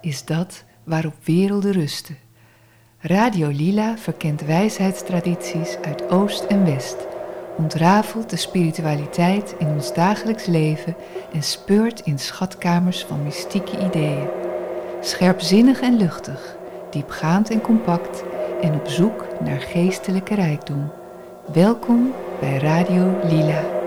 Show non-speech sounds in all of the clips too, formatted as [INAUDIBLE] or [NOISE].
Is dat waarop werelden rusten? Radio Lila verkent wijsheidstradities uit Oost en West, ontrafelt de spiritualiteit in ons dagelijks leven en speurt in schatkamers van mystieke ideeën. Scherpzinnig en luchtig, diepgaand en compact en op zoek naar geestelijke rijkdom. Welkom bij Radio Lila.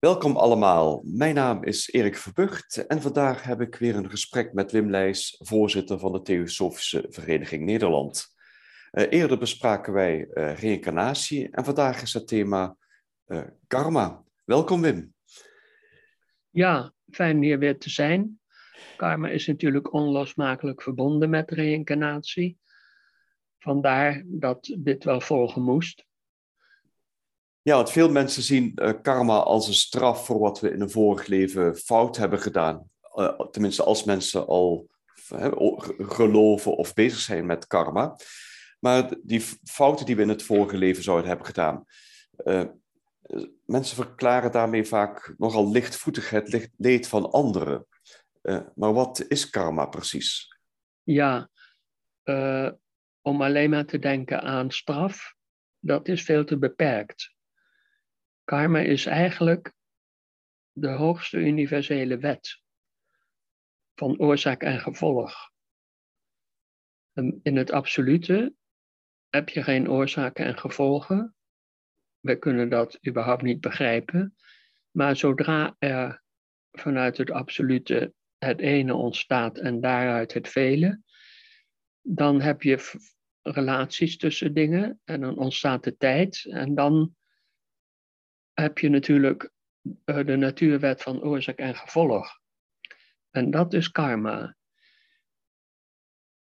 Welkom allemaal. Mijn naam is Erik Verbucht en vandaag heb ik weer een gesprek met Wim Leijs, voorzitter van de Theosofische Vereniging Nederland. Uh, eerder bespraken wij uh, reïncarnatie en vandaag is het thema uh, karma. Welkom Wim. Ja, fijn hier weer te zijn. Karma is natuurlijk onlosmakelijk verbonden met reïncarnatie. Vandaar dat dit wel volgen moest. Ja, want veel mensen zien uh, karma als een straf voor wat we in een vorig leven fout hebben gedaan. Uh, tenminste, als mensen al geloven of bezig zijn met karma. Maar die fouten die we in het vorige leven zouden hebben gedaan. mensen verklaren daarmee vaak nogal lichtvoetig het leed van anderen. maar wat is karma precies? Ja, om alleen maar te denken aan straf, dat is veel te beperkt. Karma is eigenlijk de hoogste universele wet van oorzaak en gevolg. In het absolute heb je geen oorzaken en gevolgen. We kunnen dat überhaupt niet begrijpen. Maar zodra er vanuit het absolute het ene ontstaat en daaruit het vele, dan heb je relaties tussen dingen en dan ontstaat de tijd en dan heb je natuurlijk uh, de natuurwet van oorzaak en gevolg. En dat is karma.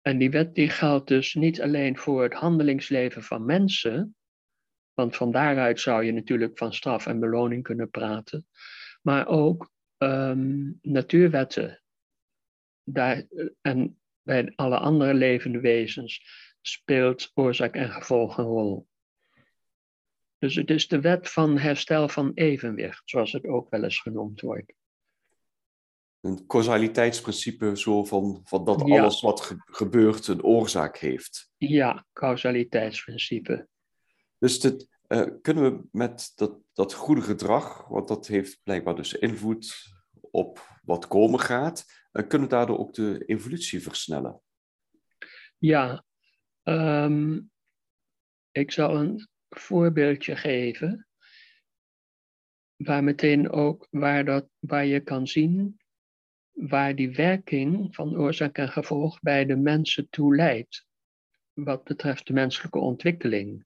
En die wet die geldt dus niet alleen voor het handelingsleven van mensen, want van daaruit zou je natuurlijk van straf en beloning kunnen praten, maar ook um, natuurwetten. Daar, en bij alle andere levende wezens speelt oorzaak en gevolg een rol. Dus het is de wet van herstel van evenwicht, zoals het ook wel eens genoemd wordt. Een causaliteitsprincipe, zo van, van dat alles wat gebeurt een oorzaak heeft. Ja, causaliteitsprincipe. Dus dit, uh, kunnen we met dat, dat goede gedrag, want dat heeft blijkbaar dus invloed op wat komen gaat, uh, kunnen we daardoor ook de evolutie versnellen? Ja, um, ik zou een voorbeeldje geven, waar meteen ook waar, dat, waar je kan zien waar die werking van oorzaak en gevolg bij de mensen toe leidt, wat betreft de menselijke ontwikkeling.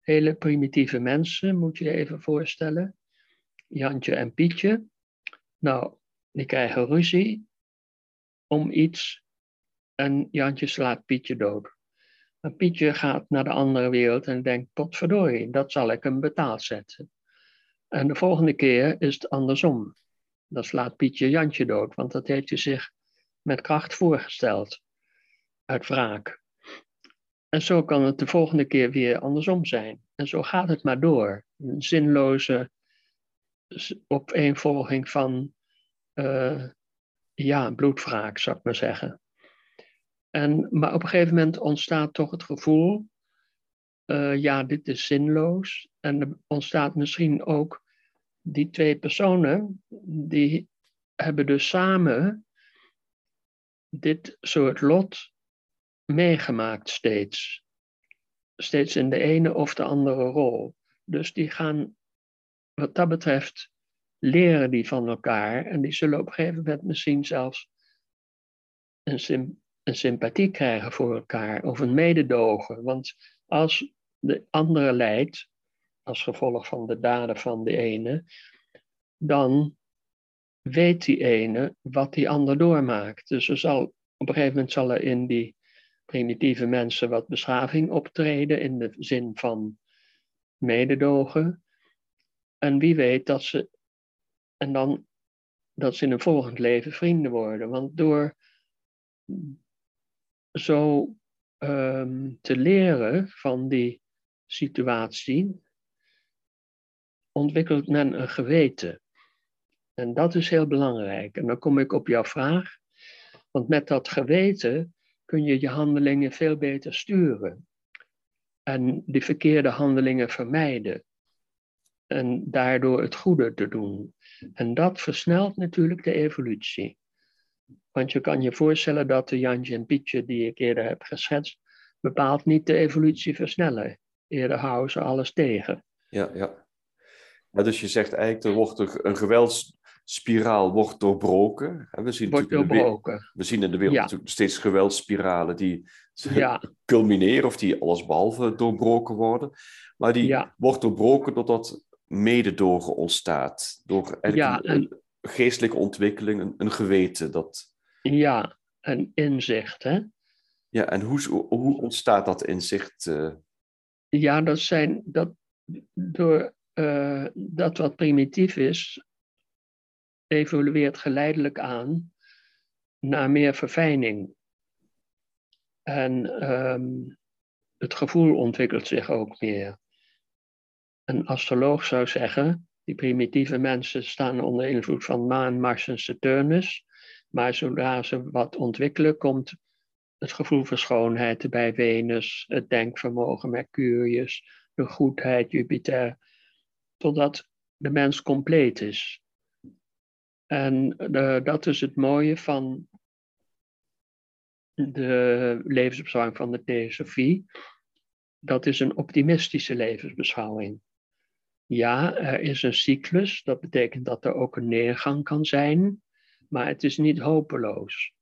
Hele primitieve mensen, moet je je even voorstellen. Jantje en Pietje. Nou, die krijgen ruzie om iets en Jantje slaat Pietje dood. Pietje gaat naar de andere wereld en denkt, potverdorie, dat zal ik hem betaald zetten. En de volgende keer is het andersom. Dan slaat Pietje Jantje dood, want dat heeft hij zich met kracht voorgesteld, uit wraak. En zo kan het de volgende keer weer andersom zijn. En zo gaat het maar door. Een zinloze opeenvolging van uh, ja, bloedwraak, zou ik maar zeggen. En, maar op een gegeven moment ontstaat toch het gevoel, uh, ja, dit is zinloos. En er ontstaat misschien ook die twee personen, die hebben dus samen dit soort lot meegemaakt steeds. Steeds in de ene of de andere rol. Dus die gaan, wat dat betreft, leren die van elkaar. En die zullen op een gegeven moment misschien zelfs een, een sympathie krijgen voor elkaar of een mededogen. Want als de andere lijdt, als gevolg van de daden van de ene, dan weet die ene wat die ander doormaakt. Dus er zal, op een gegeven moment zal er in die primitieve mensen wat beschaving optreden in de zin van mededogen. En wie weet dat ze, en dan dat ze in een volgend leven vrienden worden. Want door zo um, te leren van die situatie ontwikkelt men een geweten. En dat is heel belangrijk. En dan kom ik op jouw vraag. Want met dat geweten kun je je handelingen veel beter sturen. En die verkeerde handelingen vermijden. En daardoor het goede te doen. En dat versnelt natuurlijk de evolutie. Want je kan je voorstellen dat de Jantje en Pietje die ik eerder heb geschetst, bepaald niet de evolutie versnellen. Eerder houden ze alles tegen. Ja, ja. ja dus je zegt eigenlijk, er wordt een geweldsspiraal wordt doorbroken. We zien, wordt doorbroken. we zien in de wereld natuurlijk steeds geweldsspiralen die ja. [LAUGHS] culmineren of die alles behalve doorbroken worden. Maar die wordt doorbroken doordat mededogen ontstaat. Door ja, een, een, geestelijke ontwikkeling, een, een geweten. Dat... Ja, een inzicht, hè? Ja, en hoe, hoe ontstaat dat inzicht? Uh... Ja, dat zijn dat door uh, dat wat primitief is, evolueert geleidelijk aan naar meer verfijning. En um, het gevoel ontwikkelt zich ook meer. Een astroloog zou zeggen, die primitieve mensen staan onder invloed van maan, Mars en Saturnus. Maar zodra ze wat ontwikkelen, komt het gevoel voor schoonheid bij Venus, het denkvermogen Mercurius, de goedheid Jupiter, totdat de mens compleet is. En de, dat is het mooie van de levensbeschouwing van de theosofie. Dat is een optimistische levensbeschouwing. Ja, er is een cyclus, dat betekent dat er ook een neergang kan zijn, maar het is niet hopeloos.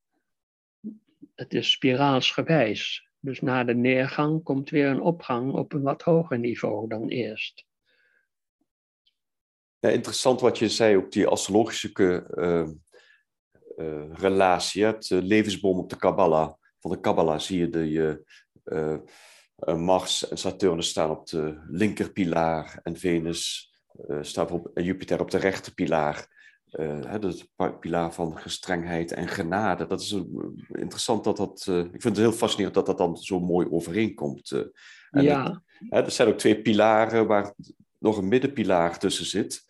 Het is spiraalsgewijs. Dus na de neergang komt weer een opgang op een wat hoger niveau dan eerst. Interessant wat je zei, ook die astrologische uh, uh, relatie. Het levensboom op de Kabbalah. Van de Kabbalah zie je de Mars en Saturnus staan op de linkerpilaar en Venus staat op, en Jupiter op de rechterpilaar. Uh, het pilaar van gestrengheid en genade. Dat is interessant dat dat. Uh, ik vind het heel fascinerend dat dat dan zo mooi overeenkomt. Ja. er zijn ook twee pilaren waar nog een middenpilaar tussen zit.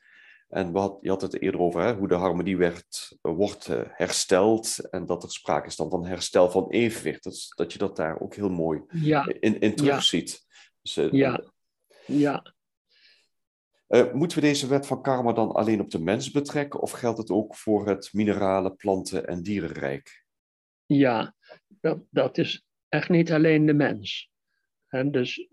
En had, je had het eerder over hè, hoe de harmonie werd, wordt hersteld. En dat er sprake is dan van herstel van evenwicht. Dat, dat je dat daar ook heel mooi ja. in, in terugziet. Ja. Dus, ja. ja. Uh, moeten we deze wet van karma dan alleen op de mens betrekken of geldt het ook voor het mineralen, planten en dierenrijk? Ja, dat, dat is echt niet alleen de mens. En dus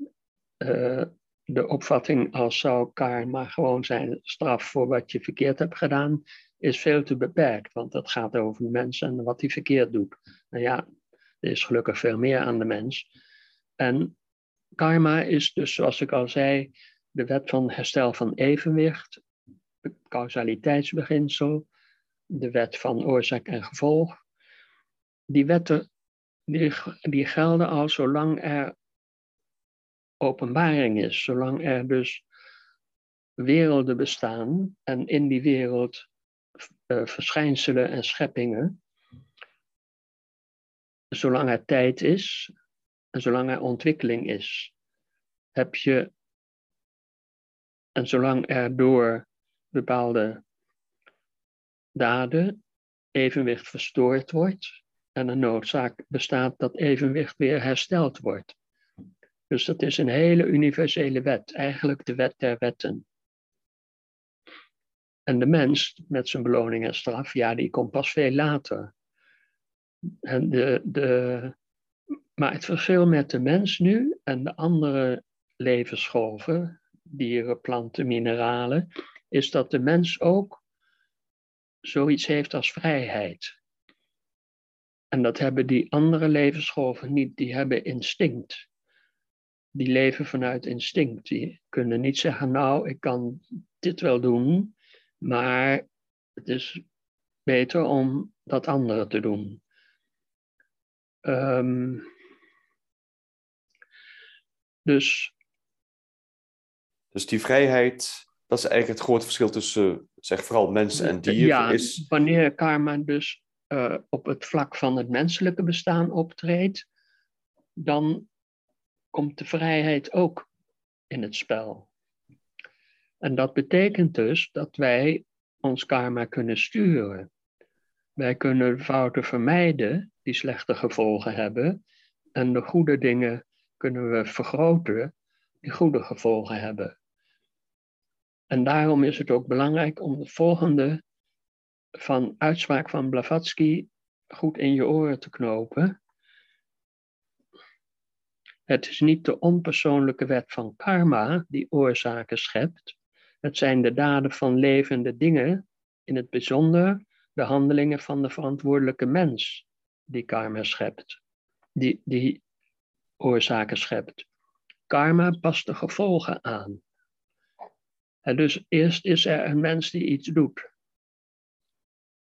uh, de opvatting als zou karma gewoon zijn straf voor wat je verkeerd hebt gedaan, is veel te beperkt, want dat gaat over de mens en wat hij verkeerd doet. Nou ja, er is gelukkig veel meer aan de mens. En karma is dus, zoals ik al zei, de wet van herstel van evenwicht, causaliteitsbeginsel, de wet van oorzaak en gevolg. Die wetten die, die gelden al zolang er openbaring is, zolang er dus werelden bestaan en in die wereld uh, verschijnselen en scheppingen, zolang er tijd is en zolang er ontwikkeling is, heb je en zolang er door bepaalde daden evenwicht verstoord wordt en een noodzaak bestaat dat evenwicht weer hersteld wordt. Dus dat is een hele universele wet, eigenlijk de wet der wetten. En de mens met zijn beloning en straf, ja, die komt pas veel later. En de, de, maar het verschil met de mens nu en de andere levensgolven, dieren, planten, mineralen, is dat de mens ook zoiets heeft als vrijheid. En dat hebben die andere levensgolven niet, die hebben instinct. Die leven vanuit instinct. Die kunnen niet zeggen, nou, ik kan dit wel doen, maar het is beter om dat andere te doen. Um, dus dus die vrijheid, dat is eigenlijk het grote verschil tussen, zeg vooral mensen en dieren. Ja, is... wanneer karma dus uh, op het vlak van het menselijke bestaan optreedt, dan komt de vrijheid ook in het spel. En dat betekent dus dat wij ons karma kunnen sturen. Wij kunnen fouten vermijden die slechte gevolgen hebben. En de goede dingen kunnen we vergroten die goede gevolgen hebben. En daarom is het ook belangrijk om het volgende van uitspraak van Blavatsky goed in je oren te knopen. Het is niet de onpersoonlijke wet van karma die oorzaken schept. Het zijn de daden van levende dingen, in het bijzonder de handelingen van de verantwoordelijke mens die karma schept, die, die oorzaken schept. Karma past de gevolgen aan. En dus eerst is er een mens die iets doet.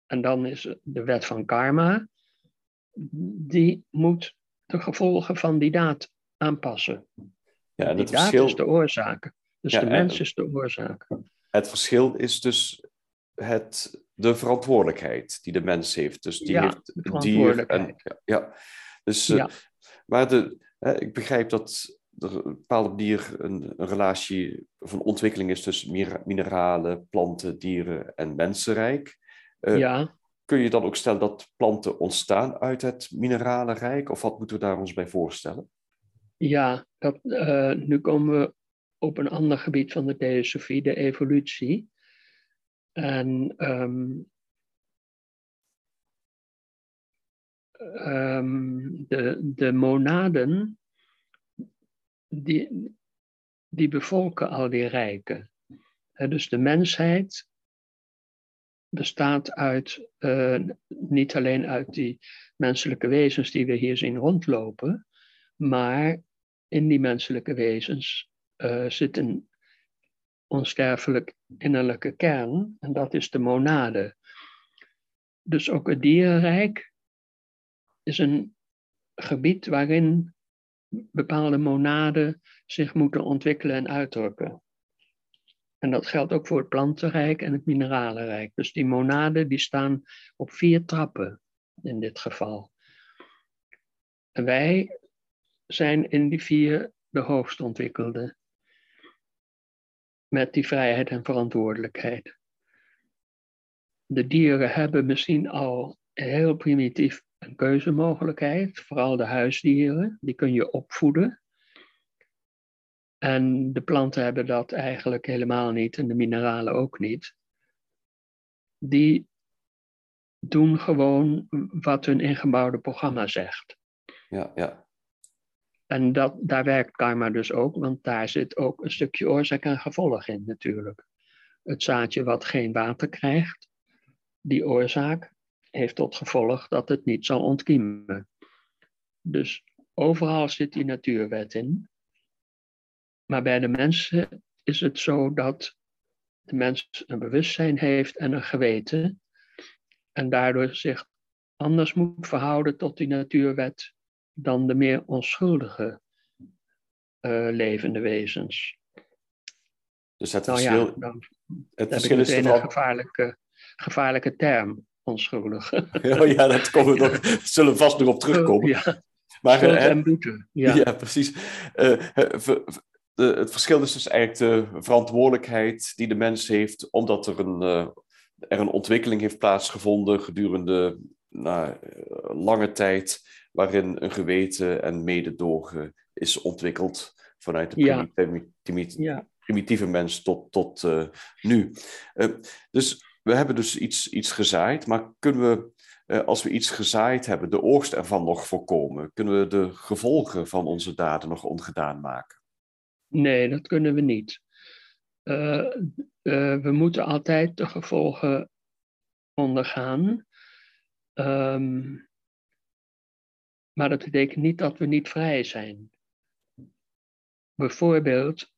En dan is de wet van karma, die moet de gevolgen van die daad aanpassen. Ja, en daad verschil... is de oorzaak. Dus de mens is de oorzaak. Het verschil is dus het, de verantwoordelijkheid die de mens heeft. Dus die heeft een dier. En, ja, dus, uh, Maar de, ik begrijp dat er op een bepaalde manier een, een, relatie van ontwikkeling is tussen mineralen, planten, dieren en mensenrijk. Uh, ja. Kun je dan ook stellen dat planten ontstaan uit het mineralenrijk? Of wat moeten we daar ons bij voorstellen? Ja, uh, nu komen we op een ander gebied van de theosofie, de evolutie. En um, um, de, de monaden, die, die bevolken al die rijken. dus de mensheid bestaat uit, uh, niet alleen uit die menselijke wezens die we hier zien rondlopen, maar in die menselijke wezens uh, zit een onsterfelijk innerlijke kern, en dat is de monade. Dus ook het dierenrijk is een gebied waarin bepaalde monaden zich moeten ontwikkelen en uitdrukken. En dat geldt ook voor het plantenrijk en het mineralenrijk. Dus die monaden die staan op vier trappen in dit geval. En wij zijn in die vier de hoogst ontwikkelde met die vrijheid en verantwoordelijkheid. De dieren hebben misschien al heel primitief een keuzemogelijkheid, vooral de huisdieren, die kun je opvoeden. En de planten hebben dat eigenlijk helemaal niet en de mineralen ook niet. Die doen gewoon wat hun ingebouwde programma zegt. Ja, ja. En dat, daar werkt karma dus ook, want daar zit ook een stukje oorzaak en gevolg in natuurlijk. Het zaadje wat geen water krijgt, die oorzaak heeft tot gevolg dat het niet zal ontkiemen. Dus overal zit die natuurwet in. Maar bij de mensen is het zo dat de mens een bewustzijn heeft en een geweten. En daardoor zich anders moet verhouden tot die natuurwet dan de meer onschuldige uh, levende wezens. Dus het nou verschil, ja, het verschil is een gevaarlijke, gevaarlijke term, onschuldig. [LAUGHS] oh ja, dat komen we nog, [LAUGHS] zullen we vast nog op terugkomen. Ja. Maar, Schuld en boete. Ja, ja precies. Uh, de, het verschil is dus eigenlijk de verantwoordelijkheid die de mens heeft, omdat er een, uh, er een ontwikkeling heeft plaatsgevonden gedurende nou, lange tijd waarin een geweten en mededogen is ontwikkeld vanuit de ja. primitieve mens tot, tot uh, nu. Uh, dus we hebben dus iets, iets gezaaid, maar kunnen we, uh, als we iets gezaaid hebben, de oogst ervan nog voorkomen? Kunnen we de gevolgen van onze daden nog ongedaan maken? Nee, dat kunnen we niet. we moeten altijd de gevolgen ondergaan. Um, maar dat betekent niet dat we niet vrij zijn. Bijvoorbeeld,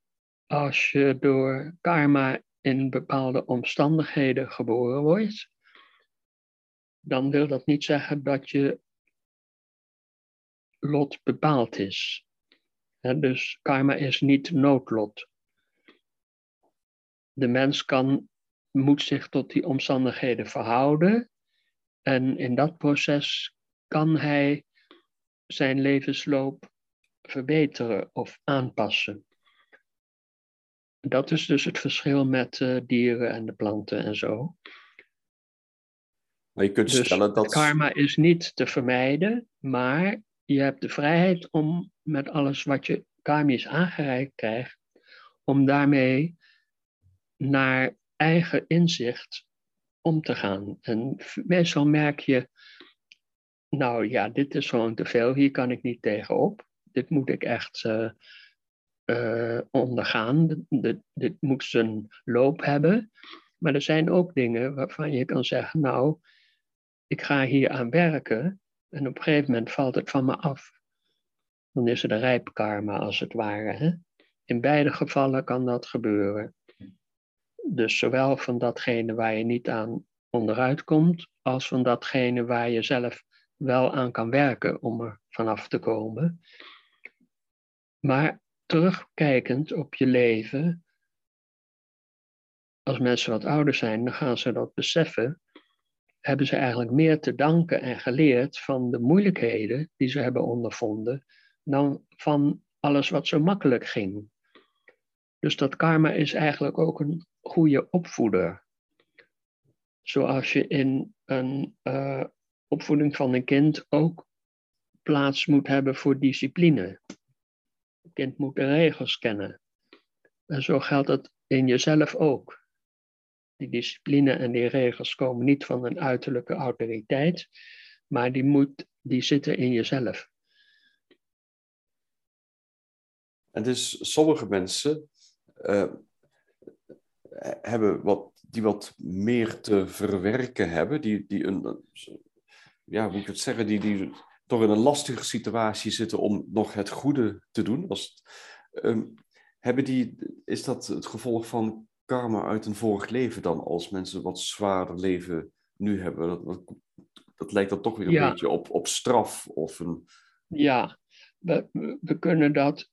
als je door karma in bepaalde omstandigheden geboren wordt, dan wil dat niet zeggen dat je lot bepaald is. dus karma is niet noodlot. De mens kan, moet zich tot die omstandigheden verhouden en in dat proces kan hij zijn levensloop verbeteren of aanpassen. dat is dus het verschil met uh, dieren en de planten en zo. Maar je kunt Dus stellen dat. karma is niet te vermijden, maar je hebt de vrijheid om met alles wat je karmisch aangereikt krijgt, om daarmee naar eigen inzicht om te gaan. En meestal merk je, nou ja, dit is gewoon te veel, hier kan ik niet tegenop. Dit moet ik echt eh, eh, ondergaan. Dit, dit, moet zijn loop hebben. Maar er zijn ook dingen waarvan je kan zeggen, nou, ik ga hier aan werken en op een gegeven moment valt het van me af. Dan is er de rijp karma als het ware. Hè? In beide gevallen kan dat gebeuren. Dus zowel van datgene waar je niet aan onderuit komt, als van datgene waar je zelf wel aan kan werken om er vanaf te komen. Maar terugkijkend op je leven, als mensen wat ouder zijn, dan gaan ze dat beseffen. Hebben ze eigenlijk meer te danken en geleerd van de moeilijkheden die ze hebben ondervonden, dan van alles wat zo makkelijk ging. Dus dat karma is eigenlijk ook een goede opvoeder. Zoals je in een uh, opvoeding van een kind ook plaats moet hebben voor discipline. Het kind moet de regels kennen. En zo geldt het in jezelf ook. Die discipline en die regels komen niet van een uiterlijke autoriteit, maar die, moet, die zitten in jezelf. En dus sommige mensen uh, hebben wat, die wat meer te verwerken hebben, die, die een, ja, hoe moet ik het zeggen, die, die toch in een lastige situatie zitten om nog het goede te doen. Als, um, hebben die, is dat het gevolg van karma uit een vorig leven dan, als mensen wat zwaarder leven nu hebben? Dat, dat, dat lijkt dan toch weer een Ja. beetje op, op straf of een... Ja, we, we- we kunnen dat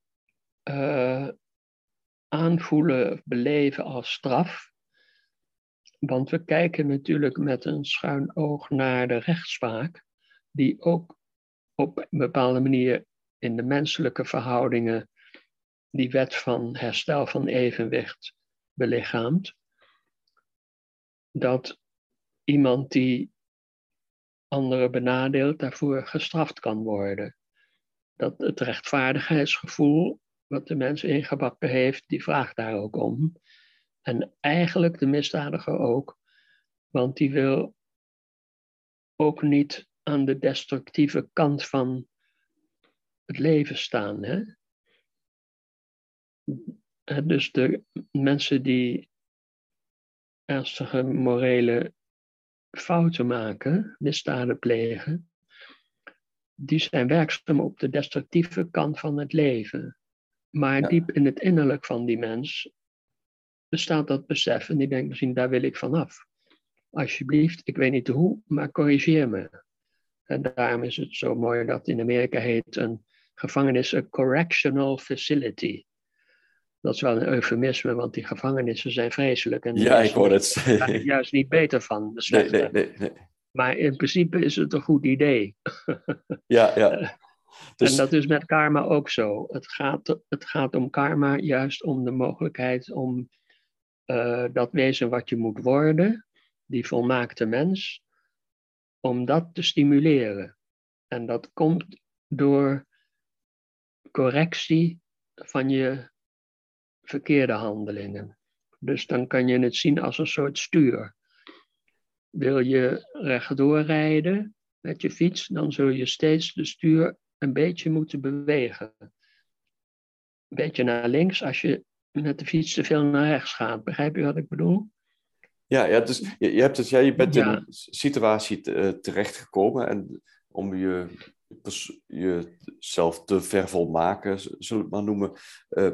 eh, aanvoelen, of beleven als straf. Want we kijken natuurlijk met een schuin oog naar de rechtspraak, die ook op een bepaalde manier in de menselijke verhoudingen die wet van herstel van evenwicht belichaamt. Dat iemand die anderen benadeelt, daarvoor gestraft kan worden dat het rechtvaardigheidsgevoel wat de mens ingebakken heeft, die vraagt daar ook om. En eigenlijk de misdadiger ook, want die wil ook niet aan de destructieve kant van het leven staan. Hè? Dus de mensen die ernstige morele fouten maken, misdaden plegen, die zijn werkzaam op de destructieve kant van het leven. Maar Ja. diep in het innerlijk van die mens bestaat dat besef en die denkt misschien, daar wil ik vanaf. Alsjeblieft, ik weet niet hoe, maar corrigeer me. En daarom is het zo mooi dat in Amerika heet een gevangenis een correctional facility. Dat is wel een eufemisme, want die gevangenissen zijn vreselijk. En Ja, ik hoor het. daar er [LAUGHS] juist niet beter van, de Nee, nee, nee, nee. Maar in principe is het een goed idee. [LAUGHS] Ja, ja. Dus, En dat is met karma ook zo. Het gaat, het gaat om karma juist om de mogelijkheid om eh, dat wezen wat je moet worden, die volmaakte mens, om dat te stimuleren. En dat komt door correctie van je verkeerde handelingen. Dus dan kan je het zien als een soort stuur. Wil je rechtdoor rijden met je fiets, dan zul je steeds de stuur een beetje moeten bewegen. Een beetje naar links als je met de fiets te veel naar rechts gaat. Begrijp je wat ik bedoel? ja, ja, dus je, je, hebt dus, ja, je bent in een situatie te- eh, terechtgekomen en om je, jezelf te vervolmaken, zullen we het maar noemen, eh,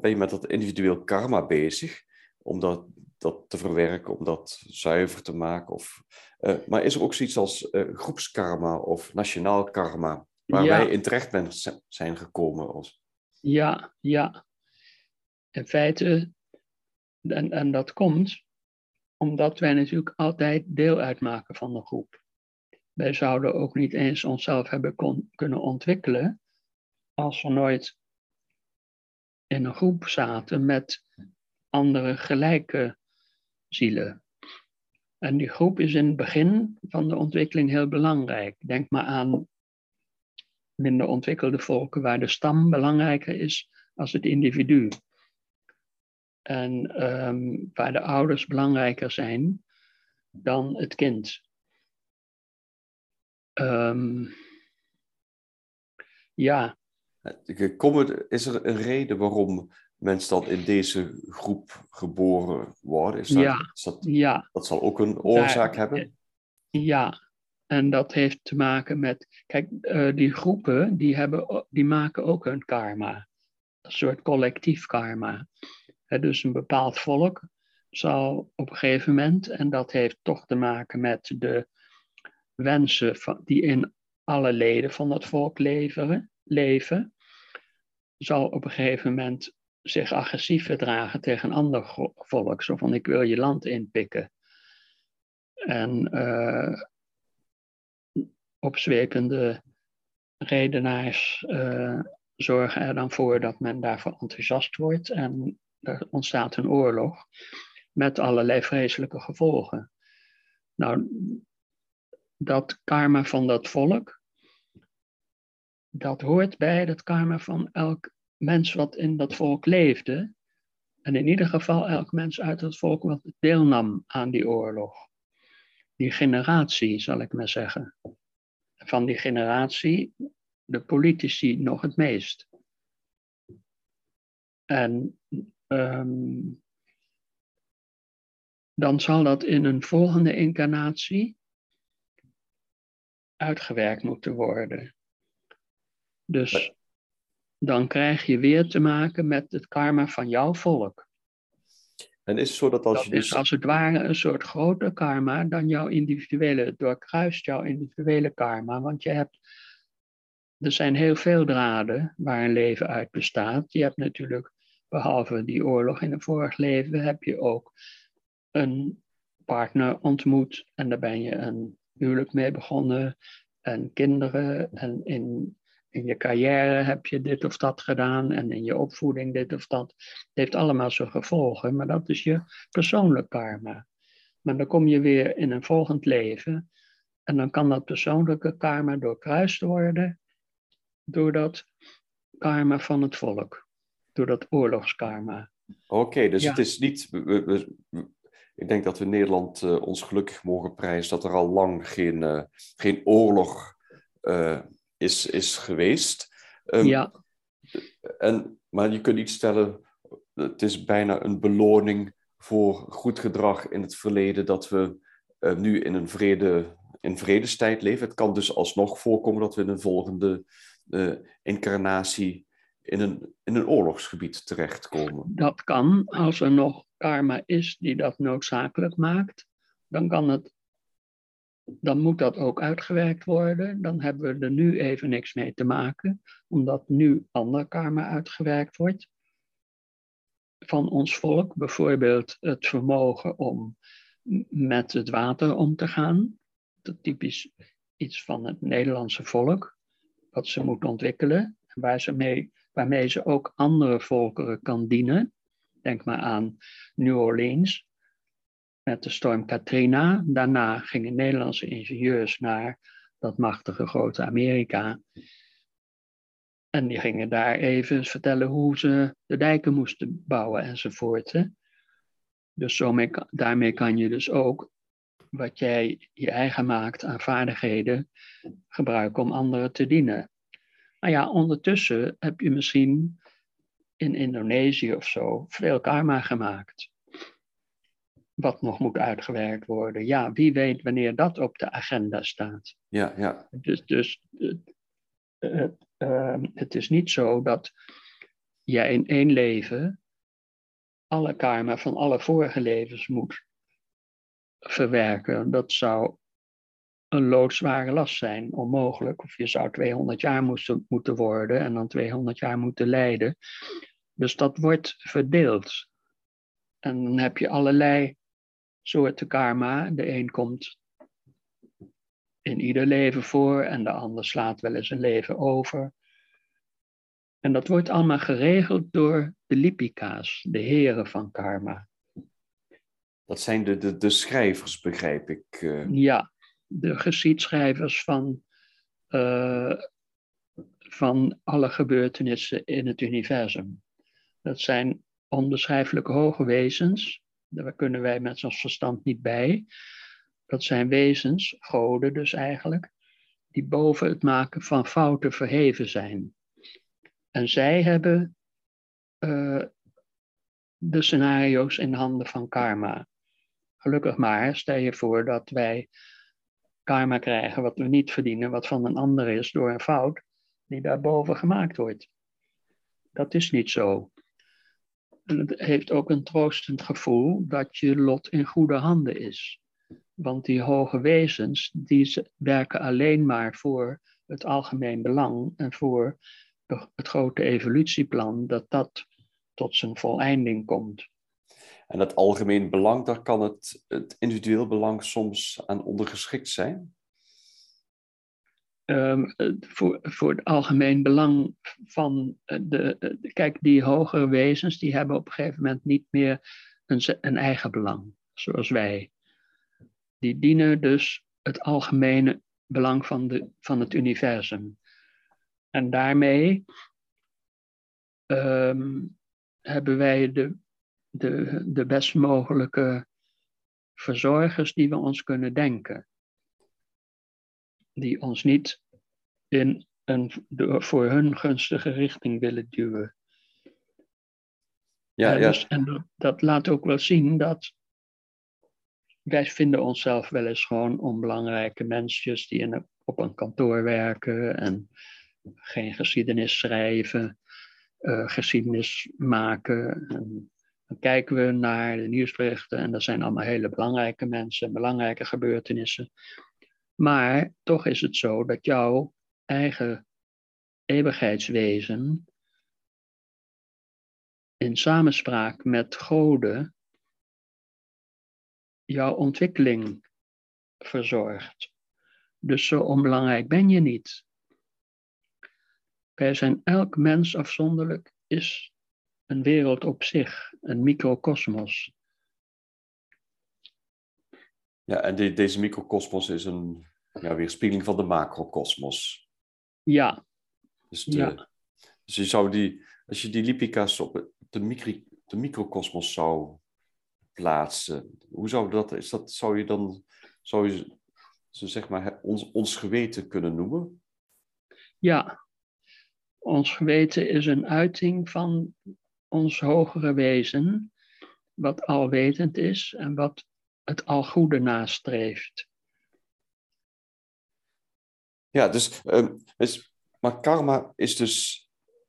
ben je met dat individueel karma bezig, om dat, dat te verwerken, om dat zuiver te maken. Of, eh, maar is er ook zoiets als eh, groepskarma of nationaal karma, waar Ja. wij in terecht zijn gekomen? Als, Ja, ja. In feite, en, en dat komt omdat wij natuurlijk altijd deel uitmaken van de groep. Wij zouden ook niet eens onszelf hebben kon, kunnen ontwikkelen als we nooit in een groep zaten met andere gelijke zielen. En die groep is in het begin van de ontwikkeling heel belangrijk. Denk maar aan minder ontwikkelde volken waar de stam belangrijker is als het individu. En ehm, waar de ouders belangrijker zijn dan het kind. Um, ja. is er een reden waarom mensen dan in deze groep geboren worden? Is dat, ja, dat, ja. dat zal ook een oorzaak hebben? Ja, en dat heeft te maken met, kijk, uh, die groepen die, hebben, die maken ook hun karma. Een soort collectief karma. Dus een bepaald volk zal op een gegeven moment, en dat heeft toch te maken met de wensen van, die in alle leden van dat volk leven, zal op een gegeven moment zich agressief verdragen tegen een ander volk. Zo van, ik wil je land inpikken. En uh, opzwepende redenaars uh, zorgen er dan voor dat men daarvoor enthousiast wordt en er ontstaat een oorlog met allerlei vreselijke gevolgen. Nou, dat karma van dat volk, dat hoort bij het karma van elk mens wat in dat volk leefde. En in ieder geval elk mens uit het volk wat deelnam aan die oorlog. Die generatie, zal ik maar zeggen. Van die generatie, de politici nog het meest. En um, dan zal dat in een volgende incarnatie uitgewerkt moeten worden. Dus dan krijg je weer te maken met het karma van jouw volk. En is het zo dat als dat je dus... is als het ware een soort groter karma dan jouw individuele, het doorkruist jouw individuele karma, want je hebt, er zijn heel veel draden waar een leven uit bestaat. Je hebt natuurlijk, behalve die oorlog in het vorig leven, heb je ook een partner ontmoet en daar ben je een huwelijk mee begonnen en kinderen en in, in je carrière heb je dit of dat gedaan en in je opvoeding dit of dat. Het heeft allemaal zijn gevolgen, maar dat is je persoonlijk karma. Maar dan kom je weer in een volgend leven en dan kan dat persoonlijke karma doorkruist worden door dat karma van het volk, door dat oorlogskarma. Oké, dus het is niet. Ik denk dat we in Nederland uh, ons gelukkig mogen prijzen dat er al lang geen, uh, geen oorlog uh, is, is geweest. Um, ja. En, maar je kunt niet stellen, het is bijna een beloning voor goed gedrag in het verleden dat we nu in een vrede, in vredestijd leven. Het kan dus alsnog voorkomen dat we in een volgende incarnatie in een, in een oorlogsgebied terechtkomen. Dat kan, als er nog karma is die dat noodzakelijk maakt, dan kan het, dan moet dat ook uitgewerkt worden. Dan hebben we er nu even niks mee te maken, omdat nu ander karma uitgewerkt wordt. Van ons volk, bijvoorbeeld het vermogen om met het water om te gaan. Dat is typisch iets van het Nederlandse volk, wat ze moet ontwikkelen, waar ze mee, waarmee ze ook andere volkeren kan dienen. Denk maar aan New Orleans met de storm Katrina. Daarna gingen Nederlandse ingenieurs naar dat machtige grote Amerika. En die gingen daar even vertellen hoe ze de dijken moesten bouwen enzovoort. Dus zo daarmee kan je dus ook wat jij je eigen maakt aan vaardigheden gebruiken om anderen te dienen. Nou ja, ondertussen heb je misschien in Indonesië of zo veel karma gemaakt. Wat nog moet uitgewerkt worden. Ja, wie weet wanneer dat op de agenda staat. Ja, ja. Dus, dus het, het, uh, het is niet zo dat jij in één leven alle karma van alle vorige levens moet verwerken. Dat zou een loodzware last zijn, onmogelijk. Of je zou 200 jaar moesten, moeten worden en dan 200 jaar moeten lijden. Dus dat wordt verdeeld. En dan heb je allerlei soorten karma. De een komt in ieder leven voor en de ander slaat wel eens een leven over. En dat wordt allemaal geregeld door de lipika's, de heren van karma. Dat zijn de, de, de schrijvers, begrijp ik. eh. Ja, de geschiedschrijvers van, eh, van alle gebeurtenissen in het universum. Dat zijn onbeschrijfelijk hoge wezens. Daar kunnen wij met ons verstand niet bij. Dat zijn wezens, goden dus eigenlijk, die boven het maken van fouten verheven zijn. En zij hebben eh, de scenario's in handen van karma. Gelukkig maar, stel je voor dat wij karma krijgen wat we niet verdienen, wat van een ander is door een fout die daarboven gemaakt wordt. Dat is niet zo. En het heeft ook een troostend gevoel dat je lot in goede handen is. Want die hoge wezens, die werken alleen maar voor het algemeen belang en voor het grote evolutieplan, dat dat tot zijn voleinding komt. En dat algemeen belang, daar kan het, het individueel belang soms aan ondergeschikt zijn. Ehm, eh, voor, voor het algemeen belang van eh, de, eh, Kijk, die hogere wezens, die hebben op een gegeven moment niet meer een, een eigen belang, zoals wij. Die dienen dus het algemene belang van, de, van het universum. En daarmee ehm, hebben wij de, de, de best mogelijke verzorgers die we ons kunnen denken die ons niet in een voor hun gunstige richting willen duwen. Ja, Eh, ja. dus- en dat- laat ook wel zien dat wij vinden onszelf wel eens gewoon onbelangrijke mensjes die in op een kantoor werken en geen geschiedenis schrijven, eh, geschiedenis maken. En dan kijken we naar de nieuwsberichten en dat zijn allemaal hele belangrijke mensen, belangrijke gebeurtenissen. Maar toch is het zo dat jouw eigen eeuwigheidswezen in samenspraak met goden jouw ontwikkeling verzorgt. Dus zo onbelangrijk ben je niet. Wij zijn elk mens afzonderlijk is een wereld op zich, een microcosmos. ja en deze microcosmos is een ja, weerspiegeling van de macrocosmos. Ja, Dus, de, Ja. dus je zou die, als je die lipica's op de, micri, de microcosmos zou plaatsen, hoe zou dat, is dat, zou je dan, zou je ze zeg maar ons, ons geweten kunnen noemen? ja. Ons geweten is een uiting van ons hogere wezen, wat alwetend is en wat het algoede nastreeft. Ja, dus, ehm, dus, maar karma is dus,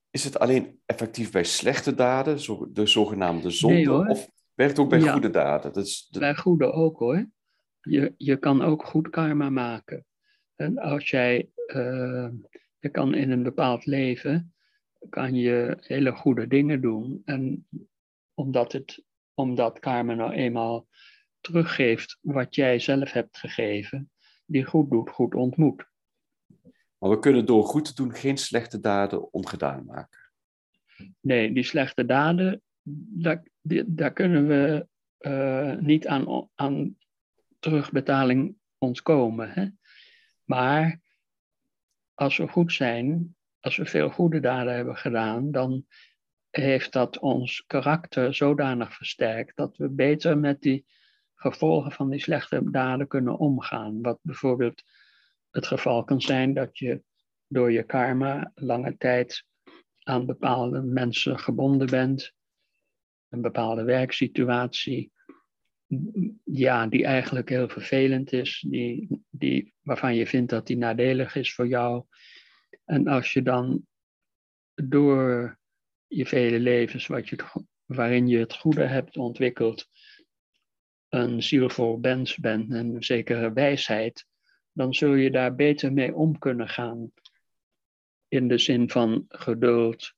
is het alleen effectief bij slechte daden, zo, de zogenaamde zonde, Nee, of werkt het ook bij Ja. goede daden? Dat is de- Bij goede ook hoor. Je, je kan ook goed karma maken. En als jij, eh, je kan in een bepaald leven, kan je hele goede dingen doen. En omdat, het, omdat karma nou eenmaal teruggeeft wat jij zelf hebt gegeven, die goed doet, goed ontmoet. Maar we kunnen door goed te doen geen slechte daden ongedaan maken. Nee, die slechte daden, daar, daar kunnen we eh, niet aan, aan terugbetaling ontkomen. Hè? Maar als we goed zijn, als we veel goede daden hebben gedaan, dan heeft dat ons karakter zodanig versterkt dat we beter met die gevolgen van die slechte daden kunnen omgaan. Wat bijvoorbeeld het geval kan zijn dat je door je karma lange tijd aan bepaalde mensen gebonden bent, een bepaalde werksituatie, ja, die eigenlijk heel vervelend is, die, die, waarvan je vindt dat die nadelig is voor jou. En als je dan door je vele levens wat je, waarin je het goede hebt ontwikkeld, een zielvol mens bent en een zekere wijsheid, dan zul je daar beter mee om kunnen gaan. In de zin van geduld,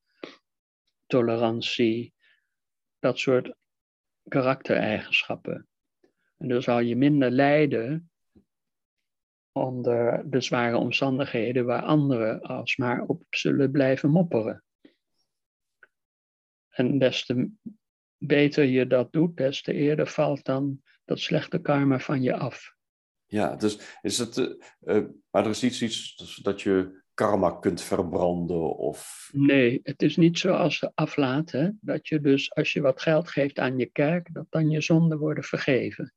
tolerantie, dat soort karaktereigenschappen. En dan zal je minder lijden onder de zware omstandigheden waar anderen alsmaar op zullen blijven mopperen. En des te beter je dat doet, des te eerder valt dan dat slechte karma van je af. Ja, dus is het, uh, uh, maar er is iets, iets dat je karma kunt verbranden of... Nee, het is niet zoals aflaten, dat je dus als je wat geld geeft aan je kerk, dat dan je zonden worden vergeven.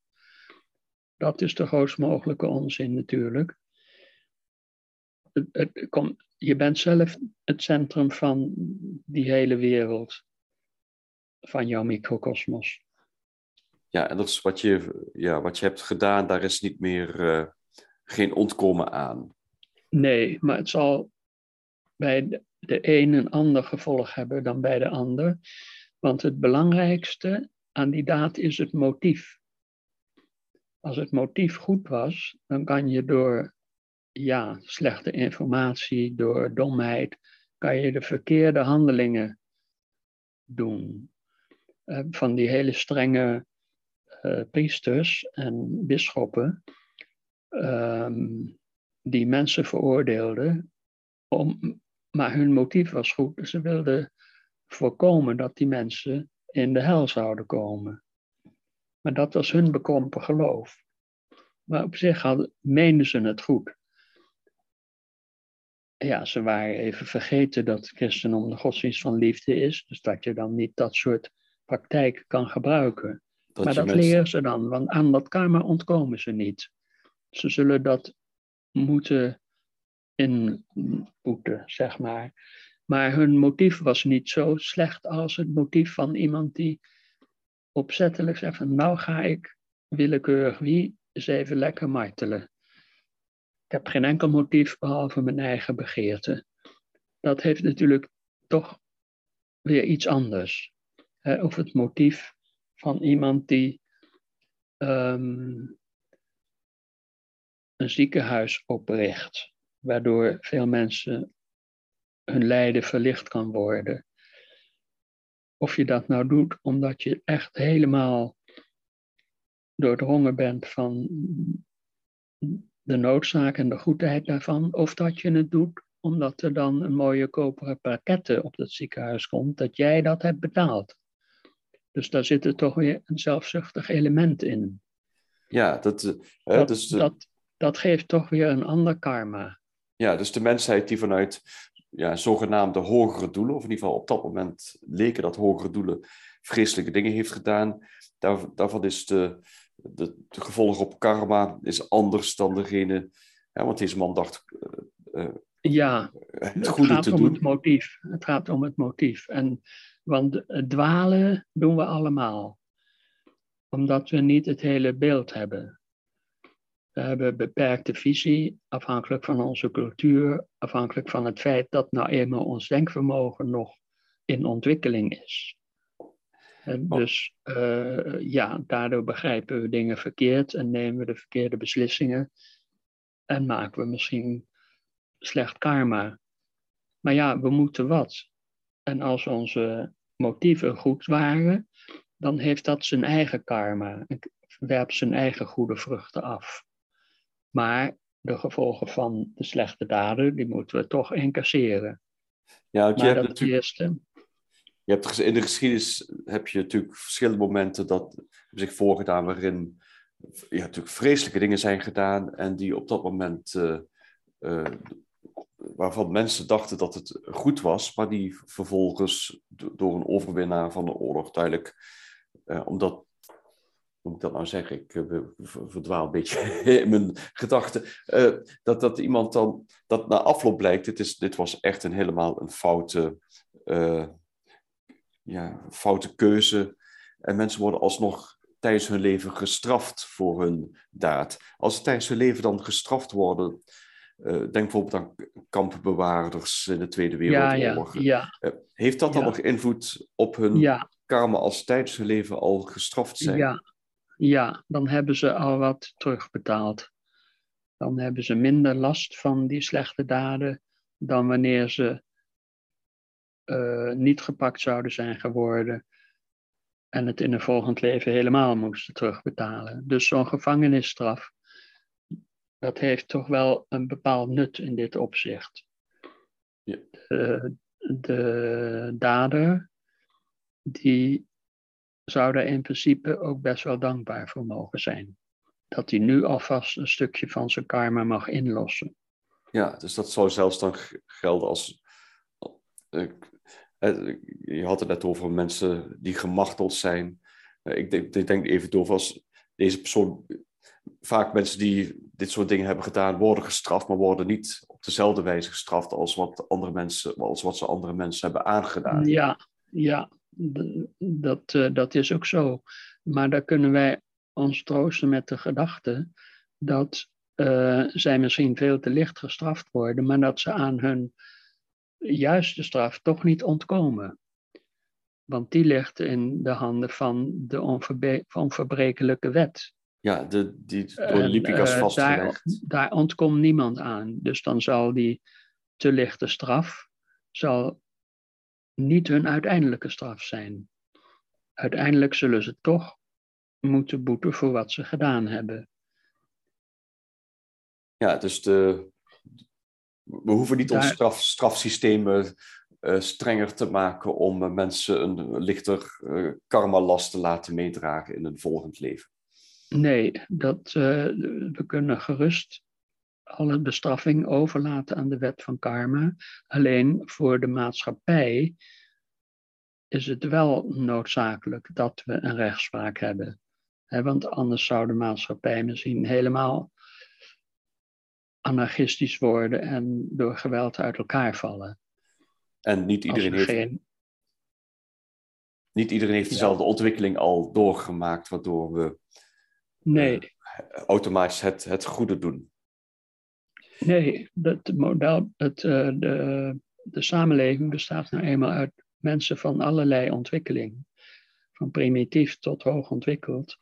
Dat is de grootst mogelijke onzin natuurlijk. Het, het, kom, je bent zelf het centrum van die hele wereld, van jouw microcosmos. Ja, en dat is wat je, ja, wat je hebt gedaan, daar is niet meer, uh, geen ontkomen aan. Nee, maar het zal bij de, de een een ander gevolg hebben dan bij de ander. Want het belangrijkste aan die daad is het motief. Als het motief goed was, dan kan je door ja, slechte informatie, door domheid, kan je de verkeerde handelingen doen. Uh, van die hele strenge uh, priesters en bisschoppen, um, die mensen veroordeelden, om, maar hun motief was goed. Ze wilden voorkomen dat die mensen in de hel zouden komen. Maar dat was hun bekrompen geloof. Maar op zich hadden, meenden ze het goed. Ja, ze waren even vergeten dat christendom de godsdienst van liefde is. Dus dat je dan niet dat soort praktijk kan gebruiken. Dat maar dat mensen... leren ze dan, want aan dat karma ontkomen ze niet. Ze zullen dat moeten inboeten, zeg maar. Maar hun motief was niet zo slecht als het motief van iemand die opzettelijk zegt van nou ga ik willekeurig wie eens even lekker martelen. Ik heb geen enkel motief behalve mijn eigen begeerte. Dat heeft natuurlijk toch weer iets anders. Of het motief van iemand die um, een ziekenhuis opricht, waardoor veel mensen hun lijden verlicht kan worden. Of je dat nou doet omdat je echt helemaal doordrongen bent van de noodzaak en de goedheid daarvan, of dat je het doet omdat er dan een mooie koperen pakette op het ziekenhuis komt, dat jij dat hebt betaald. Dus daar zit er toch weer een zelfzuchtig element in. Ja, dat, dat, dus dat, dat geeft toch weer een ander karma. Ja, dus de mensheid die vanuit ja, zogenaamde hogere doelen, of in ieder geval op dat moment leken dat hogere doelen, vreselijke dingen heeft gedaan, daar, daarvan is de, de, de gevolg op karma is anders dan degene, ja, want deze man dacht uh, uh, ja, het, goede gaat te om doen. het motief. Het gaat om het motief. En, want dwalen doen we allemaal, omdat we niet het hele beeld hebben. We hebben beperkte visie, afhankelijk van onze cultuur, afhankelijk van het feit dat nou eenmaal ons denkvermogen nog in ontwikkeling is. En oh. dus uh, ja, daardoor begrijpen we dingen verkeerd en nemen we de verkeerde beslissingen en maken we misschien slecht karma. Maar ja, we moeten wat. En als onze motieven goed waren, dan heeft dat zijn eigen karma en werpt zijn eigen goede vruchten af. Maar de gevolgen van de slechte daden, die moeten we toch incasseren. Ja, je hebt natuurlijk... Eerste... Je hebt, in de geschiedenis heb je natuurlijk verschillende momenten dat zich voorgedaan waarin ja, natuurlijk vreselijke dingen zijn gedaan en die op dat moment uh, uh, waarvan mensen dachten dat het goed was, maar die vervolgens door een overwinnaar van de oorlog duidelijk, uh, omdat moet ik dat nou zeggen? Ik uh, verdwaal een beetje [LAUGHS] in mijn gedachten. Uh, dat, dat iemand dan, dat na afloop blijkt, dit, is, dit was echt een helemaal een foute, uh, ja, foute keuze. En mensen worden alsnog tijdens hun leven gestraft voor hun daad. Als ze tijdens hun leven dan gestraft worden, denk bijvoorbeeld aan kampenbewaarders in de Tweede Wereldoorlog. Ja, ja. heeft dat dan nog invloed op hun karma als tijdens hun leven al gestraft zijn? Ja, ja, dan hebben ze al wat terugbetaald. Dan hebben ze minder last van die slechte daden dan wanneer ze uh, niet gepakt zouden zijn geworden en het in een volgend leven helemaal moesten terugbetalen. Dus zo'n gevangenisstraf, dat heeft toch wel een bepaald nut in dit opzicht. Ja. De, de dader die zou daar in principe ook best wel dankbaar voor mogen zijn. Dat hij nu alvast een stukje van zijn karma mag inlossen. Ja, dus dat zou zelfs dan gelden als. Uh, je had het net over mensen die gemarteld zijn. Uh, ik, denk, ik denk even over als deze persoon. Vaak mensen die dit soort dingen hebben gedaan, worden gestraft, maar worden niet op dezelfde wijze gestraft als wat, andere mensen, als wat ze andere mensen hebben aangedaan. Ja, ja dat, uh, dat is ook zo. Maar daar kunnen wij ons troosten met de gedachte dat uh, zij misschien veel te licht gestraft worden, maar dat ze aan hun juiste straf toch niet ontkomen. Want die ligt in de handen van de onverbrekelijke wet. Ja, de, die door Lipikas uh, vastgelegd. Daar, daar ontkomt niemand aan. Dus dan zal die te lichte straf zal niet hun uiteindelijke straf zijn. Uiteindelijk zullen ze toch moeten boeten voor wat ze gedaan hebben. Ja, dus de, we hoeven niet Daar... ons straf, strafsysteem uh, strenger te maken om uh, mensen een lichter uh, karma-last te laten meedragen in een volgend leven. Nee, dat, we kunnen gerust alle bestraffing overlaten aan de wet van karma. Alleen voor de maatschappij is het wel noodzakelijk dat we een rechtspraak hebben. want anders zou de maatschappij misschien helemaal anarchistisch worden en door geweld uit elkaar vallen. En niet iedereen heeft, niet iedereen heeft dezelfde ontwikkeling al doorgemaakt, waardoor we nee. Uh, automatisch het, het goede doen. Nee, het, uh, de, de samenleving bestaat nou eenmaal uit mensen van allerlei ontwikkeling. Van primitief tot hoog ontwikkeld.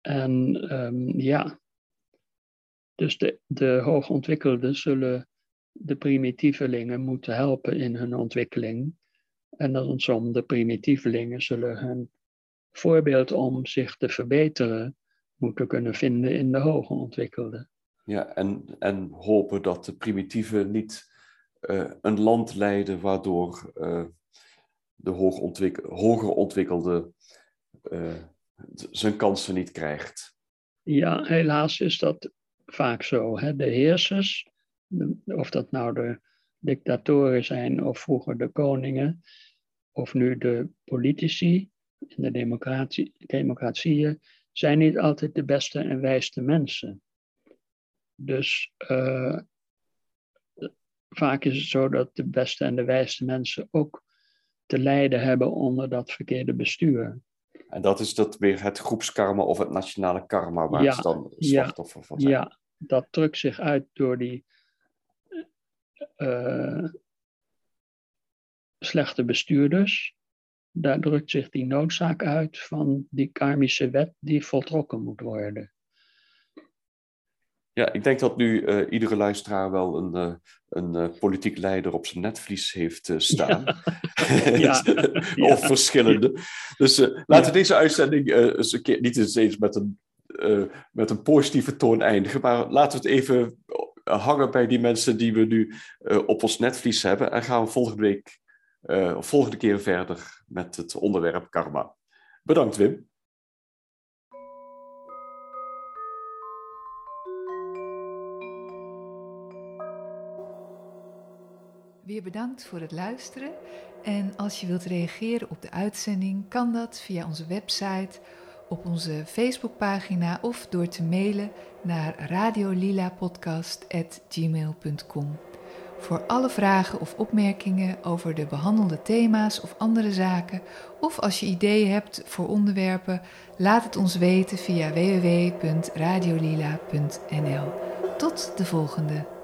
En um, ja, dus de, de hoogontwikkelden zullen de primitievelingen moeten helpen in hun ontwikkeling. En andersom, de primitievelingen zullen hun voorbeeld om zich te verbeteren moeten kunnen vinden in de hoge ontwikkelden. Ja, en, en hopen dat de primitieven niet uh, een land leiden waardoor uh, de hoger ontwikkelde uh, zijn kansen niet krijgt. Ja, helaas is dat vaak zo. Hè? De heersers, of dat nou de dictatoren zijn of vroeger de koningen, of nu de politici in de democratie, democratieën, zijn niet altijd de beste en wijste mensen. Dus uh, vaak is het zo dat de beste en de wijste mensen ook te lijden hebben onder dat verkeerde bestuur. En dat is dat weer het groepskarma of het nationale karma waar ja, dan slachtoffer van zijn. Ja, dat drukt zich uit door die uh, slechte bestuurders. Daar drukt zich die noodzaak uit van die karmische wet die voltrokken moet worden. Ja, ik denk dat nu uh, iedere luisteraar wel een, uh, een uh, politiek leider op zijn netvlies heeft staan. [LAUGHS] Ja. [LAUGHS] ja. of verschillende. Dus laten we deze uitzending eens een keer, niet eens met een, met een positieve toon eindigen, maar laten we het even hangen bij die mensen die we nu op ons netvlies hebben. En gaan we volgende week, volgende keer verder met het onderwerp karma. Bedankt Wim. Bedankt voor het luisteren. En als je wilt reageren op de uitzending, kan dat via onze website, op onze Facebookpagina of door te mailen naar radiolilapodcast.gmail.com. Voor alle vragen of opmerkingen over de behandelde thema's of andere zaken, of als je ideeën hebt voor onderwerpen, laat het ons weten via www.radiolila.nl. Tot de volgende!